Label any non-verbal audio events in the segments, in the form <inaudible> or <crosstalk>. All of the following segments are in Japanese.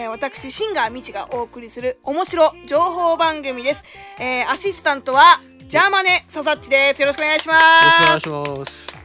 えー私シンガーみちがお送りする面白情報番組です、えーアシスタントはジャーマネササッチです。よろしくお願いします。よろしくお願いします。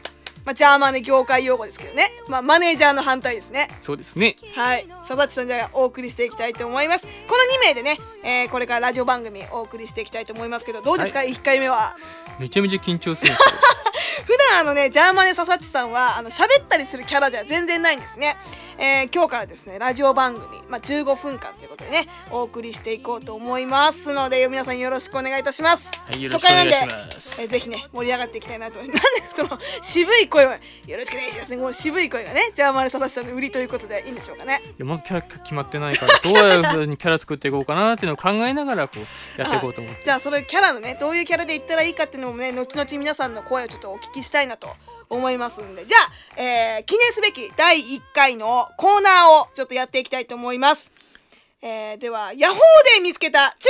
まあ、ジャーマネ業界用語ですけどね、まあ、マネージャーの反対ですね。そうですね。はい。ササッチさんじゃあお送りしていきたいと思います。この2名でね、えーこれからラジオ番組お送りしていきたいと思いますけどどうですか、1回目は。めちゃめちゃ緊張する。<laughs> 普段あのねジャーマネササッチさんはあの喋ったりするキャラでは全然ないんですね、えー今日からですねラジオ番組、まあ、15分間ということでねお送りしていこうと思いますので皆さんよろしくお願いいたします、はいよろしくお願いします。えーぜひね盛り上がっていきたいなとなんでその渋い声はよろしくお願いしますね。この渋い声がねジャーマネササッチさんの売りということでいいんでしょうかね。いやまだキャラ決まってないからどういう風にキャラ作っていこうかなっていうのを考えながらこうやっていこうと思って。じゃあそのキャラのねどういうキャラで言ったらいいかっていうのもね後々皆さんの声をちょっとお聞きしたいなと思いますんでじゃあ、えー記念すべき第1回のコーナーをちょっとやっていきたいと思います、えーではヤホーで見つけた注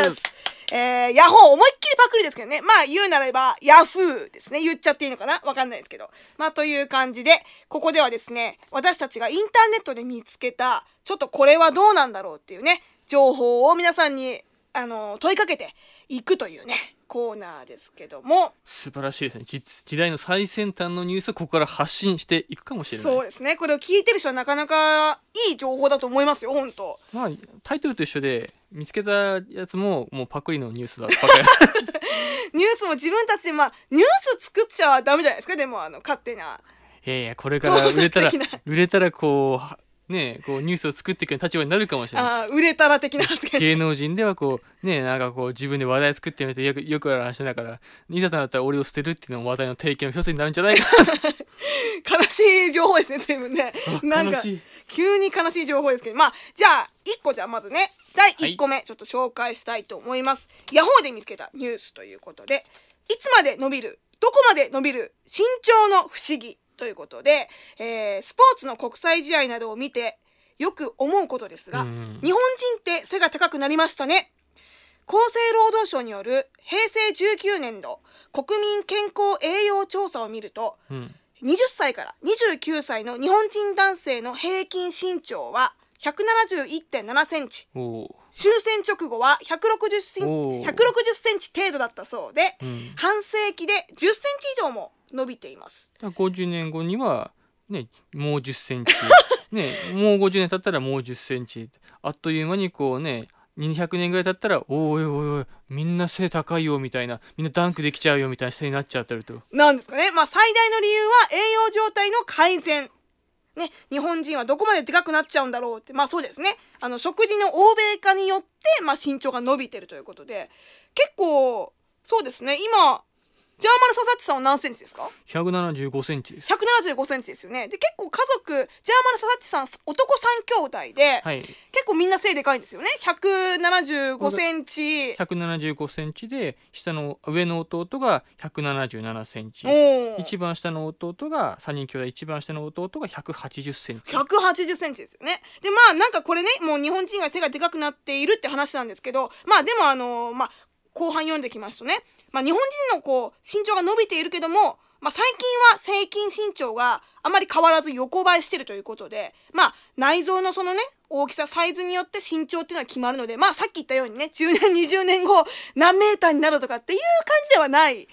目ニュースえーヤホー思いっきりパクリですけどね。まあ言うならば、ヤフーですね。言っちゃっていいのかな？わかんないですけど。まあという感じで、ここではですね、私たちがインターネットで見つけた、ちょっとこれはどうなんだろうっていうね、情報を皆さんに、あの、問いかけていくというね、コーナーですけども、素晴らしいですね。時時代の最先端のニュースをここから発信していくかもしれない。そうですね。これを聞いてる人はなかなかいい情報だと思いますよ、本当。まあタイトルと一緒で見つけたやつももうパクリのニュースだ <laughs> ニュースも自分たちで、まあ、ニュース作っちゃダメじゃないですか、でも、あの、勝手な。りいやいやこれから売れたら売れたらこうはねこうニュースを作っていく立場になるかもしれない。ああ、売れたら的な発言芸能人ではこうねなんかこう自分で話題作ってみてよくよくある話だからいざとなったら俺を捨てるっていうのも話題の提供の一つになるんじゃないか <laughs> 悲しい情報ですね、随分ね。なんか急に悲しい情報ですけど、まあ、じゃあ、1個じゃあまずね、第1個目、ちょっと紹介したいと思います。ヤホーで見つけたニュースということで、いつまで伸びる、どこまで伸びる、身長の不思議ということで、えースポーツの国際試合などを見て、よく思うことですが、うん日本人って背が高くなりましたね。厚生労働省による平成19年度国民健康栄養調査を見ると、うん20歳から29歳の日本人男性の平均身長は171.7センチ。終戦直後は160センおー。160センチ程度だったそうで、うん。半世紀で10センチ以上も伸びています。50年後にはねもう1 0センチ。<laughs> ねもう50年経ったらもう1 0センチ。あっという間にこうね200年ぐらい経ったらおいおいおいみんな背高いよみたいなみんなダンクできちゃうよみたいな背になっちゃってると。なんですかね。まあ最大の理由は栄養状態の改善ね、日本人はどこまででかくなっちゃうんだろうって。まあそうですね。あの食事の欧米化によって、まあ、身長が伸びてるということで。結構そうですね。今ジャーマルササッチさんは何センチですか？175センチです。175センチですよね。で結構家族ジャーマルササッチさん男3兄弟で、はい。結構みんな背でかいんですよね。175センチ。175センチで下の上の弟が177センチ。一番下の弟が3人兄弟一番下の弟が180センチ。180センチですよね。で、まあなんかこれね、もう日本人が背がでかくなっているって話なんですけど、まあでもあのまあ後半読んできますとね、まあ日本人のこう身長が伸びているけども、まあ最近は平均身長があまり変わらず横ばいしてるということで、まあ内臓のそのね、大きさ、サイズによって身長っていうのは決まるので、まあさっき言ったようにね、10年、20年後何メーターになるとかっていう感じではないという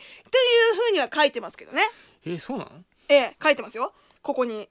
ふうには書いてますけどね。えーそうなの？ええ、書いてますよ。ここに。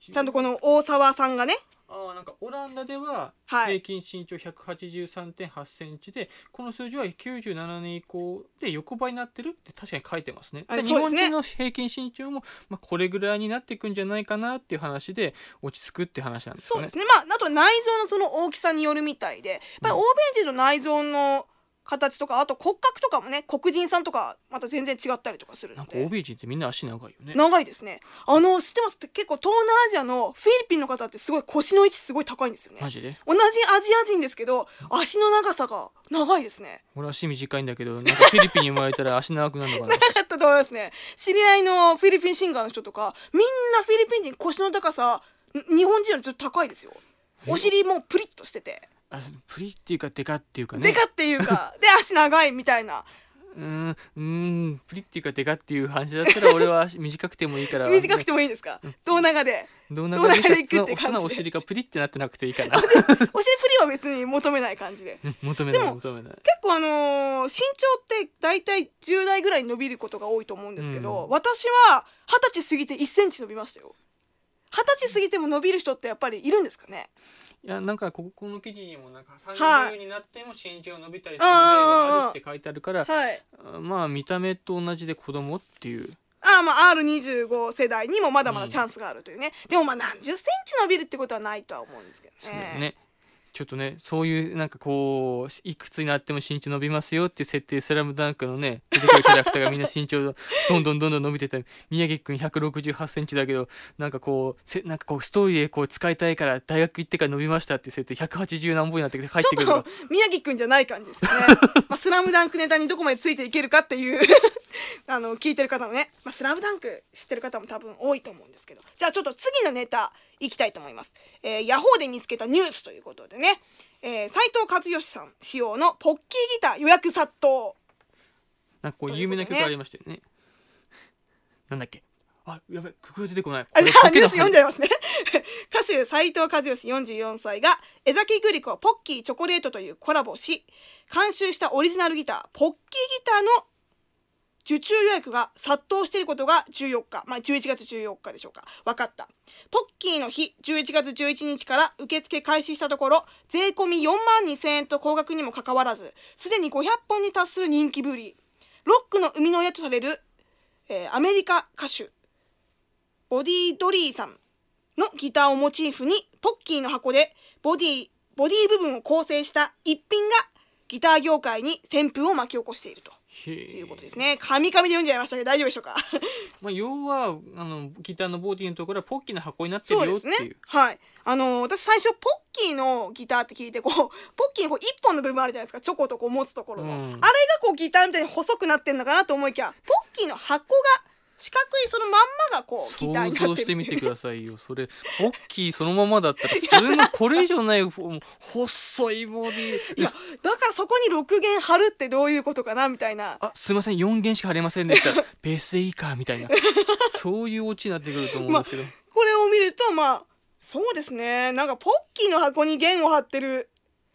ちゃんとこの大沢さんがね、ああなんかオランダでははい平均身長183.8センチで、この数字は97年以降で横ばいになってるって確かに書いてますね。で日本人の平均身長も、まあ、これぐらいになっていくんじゃないかなっていう話で落ち着くって話なんですかね。そうですね。まあ、あと内臓のその大きさによるみたいで、やっぱり欧米人の内臓の形とか、あと骨格とかもね、黒人さんとかまた全然違ったりとかする。なんか欧米人ってみんな足長いよね。長いですね。あの、知ってます？結構東南アジアのフィリピンの方ってすごい腰の位置すごい高いんですよね。マジで？同じアジア人ですけど、足の長さが長いですね。俺足短いんだけどなんかフィリピンに生まれたら <laughs> 足長くなるのかな？なかったと思いますね。知り合いのフィリピンシンガーの人とか、みんなフィリピン人腰の高さ、ん日本人よりちょっと高いですよ。お尻もプリッとしてて。あプリっていうかデカっていうかね。でかっていうか、<laughs> で足長いみたいな。うーんうーんプリっていうかでかっていう話だったら俺は短くてもいいから。短くてもいいですか？胴長で。どうどう長でいくって感じお尻がプリってなってなくていいかな <laughs> お尻プリは別に求めない感じで。うん求めない求めない。結構あのー身長って大体10代ぐらい伸びることが多いと思うんですけど、うん。私は二十歳過ぎて1センチ伸びましたよ。二十歳過ぎても伸びる人ってやっぱりいるんですかね？いやなんかここの記事にもなんかはい30になっても身長伸びたりする例があるって書いてあるから、はい。まあ見た目と同じで子供っていう。ああまあ R25 世代にもまだまだチャンスがあるというね、でもまあ何十センチ伸びるってことはないとは思うんですけどそうねねちょっとねそういうなんかこういくつになっても身長伸びますよっていう設定「スラムダンクのね出てくるキャラクターがみんな身長 <laughs> どんどんどんどん伸びてて宮城くん1 6 8センチだけどなんかこうせなんかこうストーリーでこう使いたいから大学行ってから伸びましたっていう設定180何本になって帰ってくるとちょっと宮城くんじゃない感じですよね。<laughs> まあ、スラムダンクネタにどこまでついていけるかっていう <laughs> あの聞いてる方もね、まあ、スラムダンク知ってる方も多分多いと思うんですけど。じゃあちょっと次のネタいきたいと思います。えーヤホーで見つけたニュースということでね、えー、斉藤和義さん使用のポッキーギター予約殺到。なんかこう有名な曲ありましたよね。なんだっけ？あやべ曲が出てこない。あじゃあニュース読んじゃゃいますね。<laughs> 歌手斉藤和義44歳が江崎グリコポッキーチョコレートというコラボし監修したオリジナルギターポッキーギターの受注予約が殺到していることが14日、まあ、11月14日でしょうか。分かった。ポッキーの日11月11日から受付開始したところ税込み4万2 0円と高額にもかかわらずすでに500本に達する人気ぶり。ロックの生みの親とされる、えーアメリカ歌手ボディドリーさんのギターをモチーフにポッキーの箱でボディボディ部分を構成した一品がギター業界に旋風を巻き起こしていると。いうことですね。カミカミで読んじゃいましたけど大丈夫でしょうか？<laughs> まあ、要はあのギターのボディのところはポッキーの箱になってるそうですよっていうね。はい。あのー私最初ポッキーのギターって聞いてこうポッキーのこう一本の部分あるじゃないですか。チョコとこう持つところの、うんあれがこうギターみたいに細くなってんのかなと思いきやポッキーの箱が四角いそのまんまがこうギターになってる想像してみてくださいよ。それポッキーそのままだったらそれのこれ以上ないほ細いボディ。いやだからそこに6弦貼るってどういうことかなみたいな。あすいません4弦しか貼れませんでした。<laughs> ベースでいいかみたいな。そういうオチになってくると思うんですけど、これを見るとまあそうですね。なんかポッキーの箱に弦を張ってる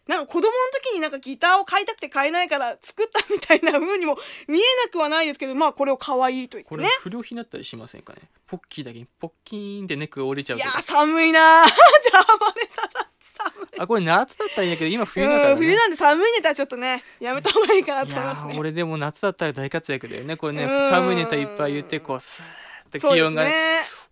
なんか子供の時になんかギターを買いたくて買えないから作ったみたいな風にも見えなくはないですけどまあこれを可愛いと言ってこれね不良品だったりしませんかね？ポッキーだけにポッキーンってネックが折れちゃういや寒いなぁじゃあマネササッチ寒い。あこれ夏だったらいいんだけど今冬だから、ね、うん冬なんで寒いネタはちょっとねやめた方がいいかなと思いますね。ー俺でも夏だったら大活躍だよね。これねうん。寒いネタいっぱい言ってこうスー気温が、ね。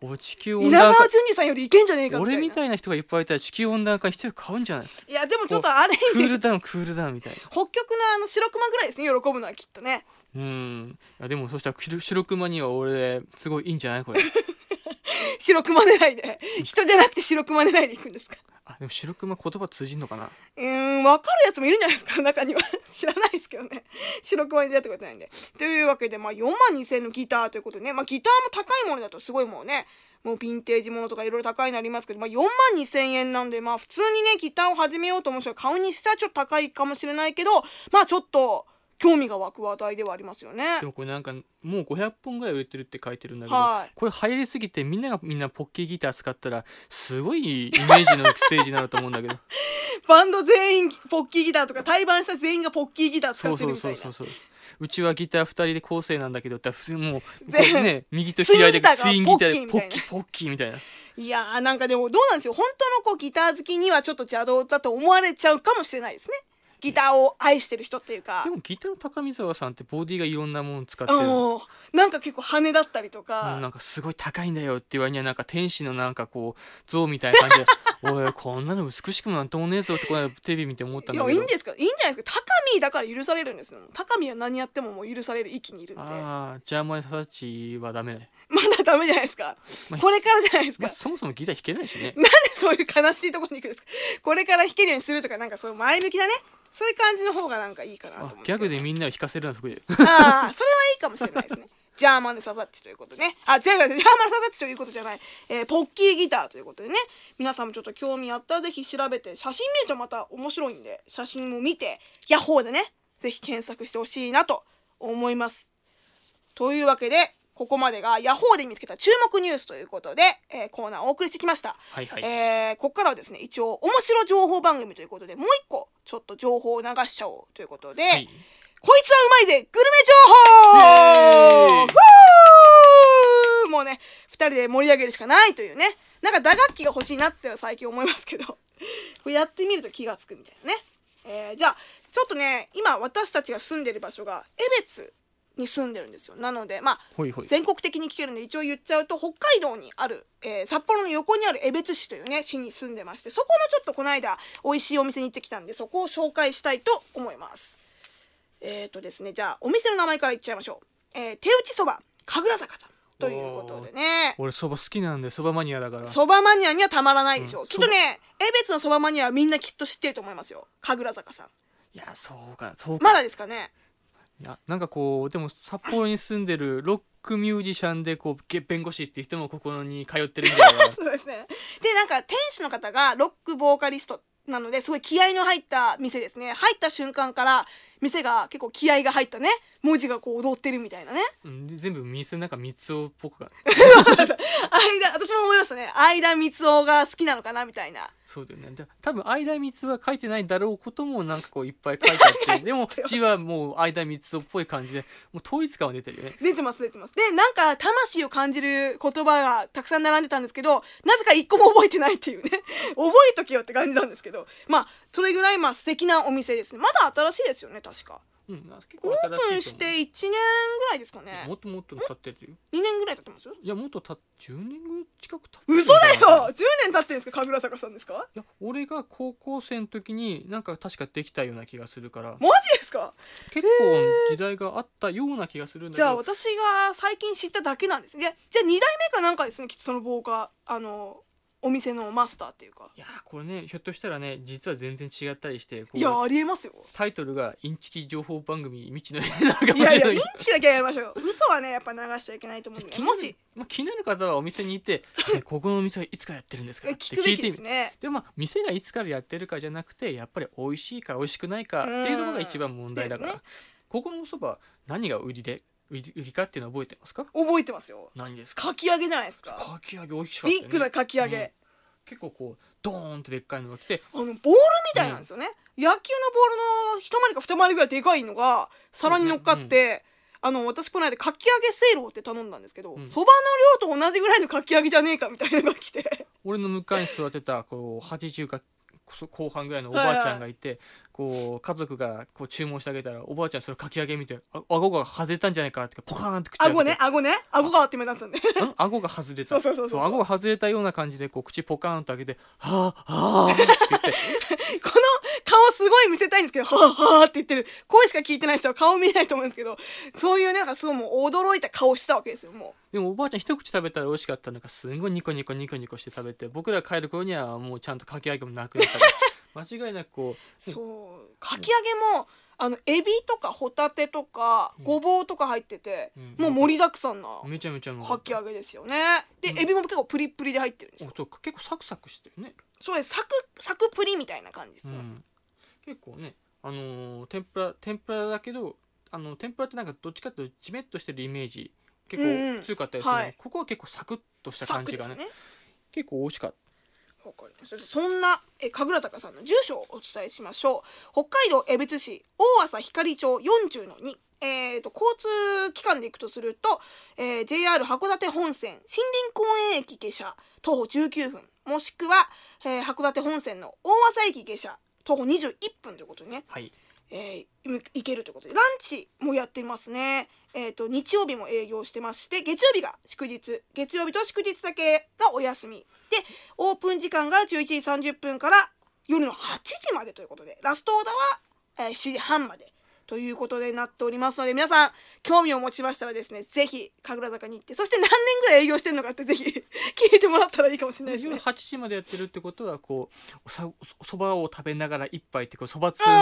お地球温稲暖化。川淳二さんよりいけんじゃねえか俺みたいな人がいっぱいいたら地球温暖化に一人買うんじゃない？いやでもちょっとあれクールダウンクールダウンみたいな。北極のあの白熊ぐらいですね喜ぶのはきっとね。うん。いやでもそしたら白白熊には俺すごいいいんじゃない？これ。<laughs> 白熊狙いで。人じゃなくて白熊狙いで行くんですか？あでも白熊言葉通じんのかな？うん分かるやつもいるんじゃないですか？<laughs> 中には。知らないですけどね。白熊に出会ったことないんで。というわけで、まあ、4万2000のギターということでね、まあ、ギターも高いものだとすごいもうねもうヴィンテージものとかいろいろ高いのありますけど、まあ、4万2000円なんでまあ普通にねギターを始めようと思う人は買うにしてはちょっと高いかもしれないけどまあちょっと興味が湧く話題ではありますよね。でもこれなんかもう500本ぐらい売れてるって書いてるんだけど、はい。これ流行りすぎてみんながみんなポッキーギター使ったらすごいイメージのステージになると思うんだけど。<laughs> バンド全員ポッキーギターとか対バンした全員がポッキーギター使そうそってるみたいう。なうそそうそう。うちはギター2人で構成なんだけどって普通にもうね右と左でツインギターでポッキーポッキーみたいな。いやーなんかでもどうなんですよ。本当のこうギター好きにはちょっと邪道だと思われちゃうかもしれないですねギターを愛してる人っていうか。でもギターの高見沢さんってボディがいろんなもの使ってるなんか結構羽だったりとか、うんなんかすごい高いんだよって言われにはなんか天使のなんかこう像みたいな感じで。<laughs> おいこんなの美しくもなんともねえぞってこの間テレビ見て思ったんいだけど。やいいんですか？いいんじゃないですか？高見だから許されるんですよ。高見は何やってももう許される域にいるんで。まああジャーマネササッチはダメね、だダメじゃないですか。まあこれからじゃないですか。まあ、そもそもギター弾けないしね。なんでそういう悲しいところに行くんですか。これから弾けるようにするとかなんかそういう前向きなねそういう感じの方がなんかいいかなと思ギャグでみんなを弾かせるのは得意ああそれはいいかもしれないですね。<laughs> ジャーマンでササッチということでね。あ違う違うジャーマンでササッチということじゃない、えーポッキーギターということでね。皆さんもちょっと興味あったらぜひ調べて写真見るとまた面白いんで写真も見てヤッホーでねぜひ検索してほしいなと思います。というわけでここまでがヤホーで見つけた注目ニュースということで、えーコーナーをお送りしてきました。はいはい、えーここからはですね一応面白情報番組ということでもう一個ちょっと情報を流しちゃおうということで、はい。こいつはうまいぜグルメ情報もうね2人で盛り上げるしかないというねなんか打楽器が欲しいなって最近思いますけどこれやってみると気がつくみたいなね、えーじゃあちょっとね今私たちが住んでる場所が江別に住んでるんですよ。なのでまあ全国的に聞けるんで一応言っちゃうと北海道にある、えー札幌の横にある江別市というね市に住んでましてそこのちょっとこの間美味しいお店に行ってきたんでそこを紹介したいと思います。えーとですねじゃあお店の名前から言っちゃいましょう、えー手打ちそば神楽坂さんということでね。俺そば好きなんでそばマニアだから。そばマニアにはたまらないでしょう、うん。きっとね江別のそばマニアはみんなきっと知ってると思いますよ。神楽坂さん。いやそうかそうか、まだですかねいやなんかこうでも札幌に住んでるロックミュージシャンでこう弁護士っていう人もここに通ってるみたいな <laughs> そうですね。で、なんか店主の方がロックボーカリストなので、すごい気合の入った店ですね。入った瞬間から、店が結構気合が入ったね、文字がこう踊ってるみたいなね。うんで全部店なんか三つ男っぽくが <laughs> 間、私も思いましたね。間光雄が好きなのかなみたいな。そうだよねで多分相田光は書いてないだろうこともなんかこういっぱい書いてあって <laughs> でも字はもう相田光っぽい感じでもう統一感は出てるよね出てます、出てます。で、なんか魂を感じる言葉がたくさん並んでたんですけど、なぜか一個も覚えてないっていうね。<laughs> 覚えとけよって感じなんですけど。まあ、それぐらいまあ素敵なお店ですね。まだ新しいですよね、確か。うん。結構オープンして1年ぐらいですかね。もっともっと経ってるよ。2年ぐらい経ってます？いやもっとた10年ぐらい近く経ってる。ん嘘だよ !10 年経ってんですか神楽坂さんですか？いや俺が高校生の時になんか確かできたような気がするから。マジですか？結構時代があったような気がするんだけじゃあど私が最近知っただけなんです。ね。じゃあ2代目かなんかですね、きっとそのボーカー、あの、お店のマスターっていうか。いやーこれねひょっとしたらね実は全然違ったりしてこういや、ありえますよ。タイトルがインチキ情報番組未知の絵なのかもしいやいや、れないインチキだけはやりましょうよ。嘘はね、やっぱ流しちゃいけないと思うんで、もし、まあ、気になる方はお店に行って「ねここのお店はいつからやってるんですか?」って聞くべいてみですね。でもまあ店がいつからやってるかじゃなくてやっぱり美味しいか美味しくないかっていうのが一番問題だから、ここのおそば何が売りで売り売りかっていうのは覚えてますか？覚えてますよ。何ですか？かき揚げじゃないですか。かき揚げ美味しかったよねビッグなかき揚げ。うん結構こうドーンってでっかいのが来てあの、ボールみたいなんですよね。野球のボールの一回りか二回りぐらいでかいのが、皿に乗っかって、あの、私この間かき揚げせいろって頼んだんですけど、うんそば、の量と同じぐらいのかき揚げじゃねえかみたいなのが来て。俺の向かいに座ってたこう80か後半ぐらいのおばあちゃんがいて、こう家族がこう注文してあげたらおばあちゃんそれかき揚げ見てあ顎が外れたんじゃないかってポカーンって口顎ね、顎ね、顎がって目立ったんで。<laughs> ん？顎が外れた。そうそうそうそう。顎が外れたような感じでこう口ポカーンと開けて「はあはあ」って言って。<laughs> この顔すごい見せたいんですけど、はぁはぁって言ってる。声しか聞いてない人は顔見えないと思うんですけど、そういうなんかすごいもう驚いた顔したわけですよ、もでもおばあちゃん一口食べたら美味しかったのかすんごいニコニコニコニコして食べて僕ら帰る頃にはもうちゃんとかき揚げもなくなったから <laughs> 間違いなくこう。そう。かき揚げも、あの、エビとかホタテとか、ごぼうとか入ってて、うんもう盛りだくさんなうめちゃめちゃかき揚げですよね。で、エビも結構プリップリで入ってるんですよ。おそう結構サクサクしてるねそうです。サク、サクプリみたいな感じですよ。うん、結構ねあのー天ぷら天ぷらだけどあの天ぷらってなんかどっちかっていうとジメッとしてるイメージ結うんうん構強かったりするのに、はいここは結構サクッとしたサ感じがねね。結構美味しかったわかりました。そんなえ神楽坂さんの住所をお伝えしましょう。北海道江別市大朝光町40の2。えー、と交通機関で行くとすると、えー JR 函館本線森林公園駅下車徒歩19分もしくは、えー函館本線の大朝駅下車徒歩21分ということでね、はいえー、行けるということで。ランチもやってますね、えー、と日曜日も営業してまして月曜日が祝日。月曜日と祝日だけがお休み。でオープン時間が11時30分から夜の8時までということで。ラストオーダーは、えー7時半まで。ということでなっておりますので皆さん興味を持ちましたらですねぜひ神楽坂に行ってそして何年ぐらい営業してるのかってぜひ <laughs> 聞いてもらったらいいかもしれないです夜ね。8時までやってるってことはこうそばを食べながら一杯ってそば通の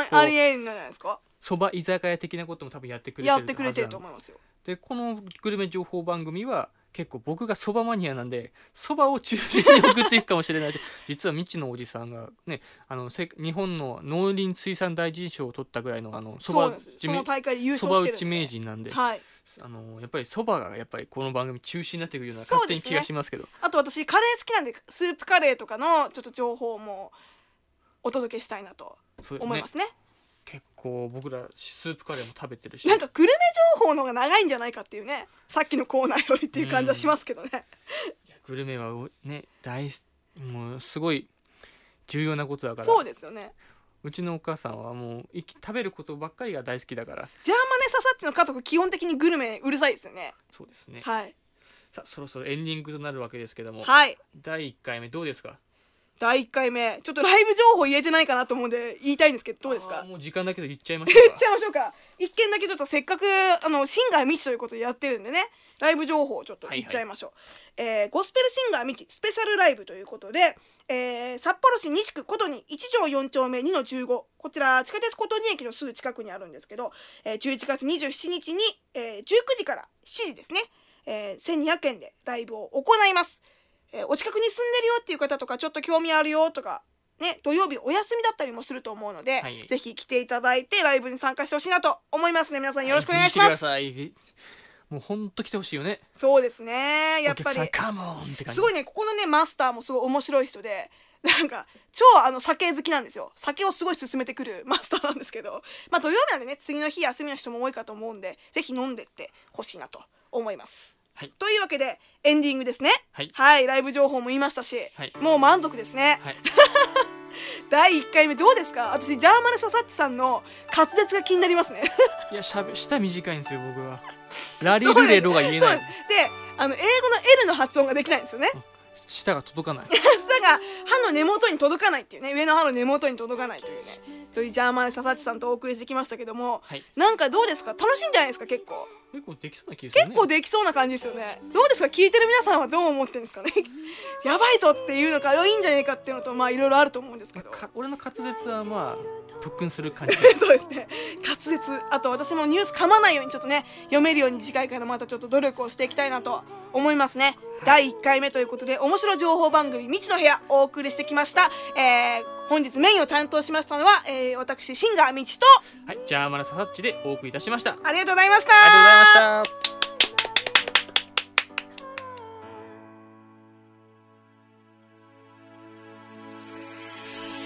ねありえんじゃないですか？そば居酒屋的なことも多分やってくれてるやってくれてると思いますよ。でこのグルメ情報番組は結構僕がそばマニアなんでそばを中心に送っていくかもしれないし <laughs> 実は未知のおじさんがねあのせ日本の農林水産大臣賞を取ったぐらいのあのそば打ち名人なんで、はい。あのやっぱりそばがやっぱりこの番組中心になっていくような勝手に気がしますけど。あと私カレー好きなんでスープカレーとかのちょっと情報もお届けしたいなと思いますね結構僕らスープカレーも食べてるし。なんかグルメ情報の方が長いんじゃないかっていうね。さっきのコーナーよりっていう感じはしますけどね、グルメはおね大すもうすごい重要なことだから。そうですよね。うちのお母さんはもういき食べることばっかりが大好きだから。ジャーマネササッチの家族基本的にグルメうるさいですよね。そうですね。はい。さあそろそろエンディングとなるわけですけども、はい。第1回目どうですか？第1回目。ちょっとライブ情報言えてないかなと思うんで言いたいんですけどどうですか？もう時間だけど言っちゃいましょう <laughs> 言かっちゃいましょうか。一件だけちょっとせっかくあのシンガーミチということでやってるんでね。ライブ情報をちょっと言っちゃいましょう、えーゴスペルシンガーミチスペシャルライブということで、えー札幌市西区琴に1条4丁目2の15こちら地下鉄琴に駅のすぐ近くにあるんですけど、えー11月27日に、えー19時から7時ですね、えー1200円でライブを行います、えーお近くに住んでるよっていう方とかちょっと興味あるよとかね、土曜日お休みだったりもすると思うので、はい。ぜひ来ていただいてライブに参加してほしいなと思いますね。皆さんよろしくお願いします、もうほんと来てほしいよね。そうですね。やっぱり。すごいねここのねマスターもすごい面白い人でなんか超あの酒好きなんですよ。酒をすごい勧めてくる <laughs> マスターなんですけど。まあ土曜日なんでね次の日休みの人も多いかと思うんでぜひ飲んでってほしいなと思いますはい。というわけでエンディングですね。はい。ライブ情報も言いましたし、はい。もう満足ですね、はい。<laughs> 第1回目どうですか？私ジャーマネササッチさんの滑舌が気になりますね。いやしゃべ舌短いんですよ僕は。ラリルレロが言えない。あの英語の L の発音ができないんですよね。舌が届かない。<laughs> 舌が歯の根元に届かないっていうね。上の歯の根元に届かないというねというジャーマネササッチさんとお送りしてきましたけども、はい。なんかどうですか？楽しいんじゃないですか？結構。結構できそうな気ね。結構できそうな感じですよね。どうですか？聞いてる皆さんはどう思ってるんですかね？<laughs> やばいぞっていうのかいいんじゃないかっていうのとまあいろいろあると思うんですけど。か俺の滑舌はまあ特訓する感じ。<laughs> そうですね。滑舌。あと私もニュース噛まないようにちょっとね読めるように次回からまたちょっと努力をしていきたいなと思いますね、第1回目ということで面白情報番組「未知の部屋」お送りしてきました、えー本日メインを担当しましたのは、えー私シンガーみちとはいジャーマネササッチでお送りいたしました。ありありがとうございました。がとうございました。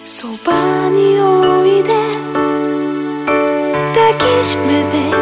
そばにおいで抱きしめて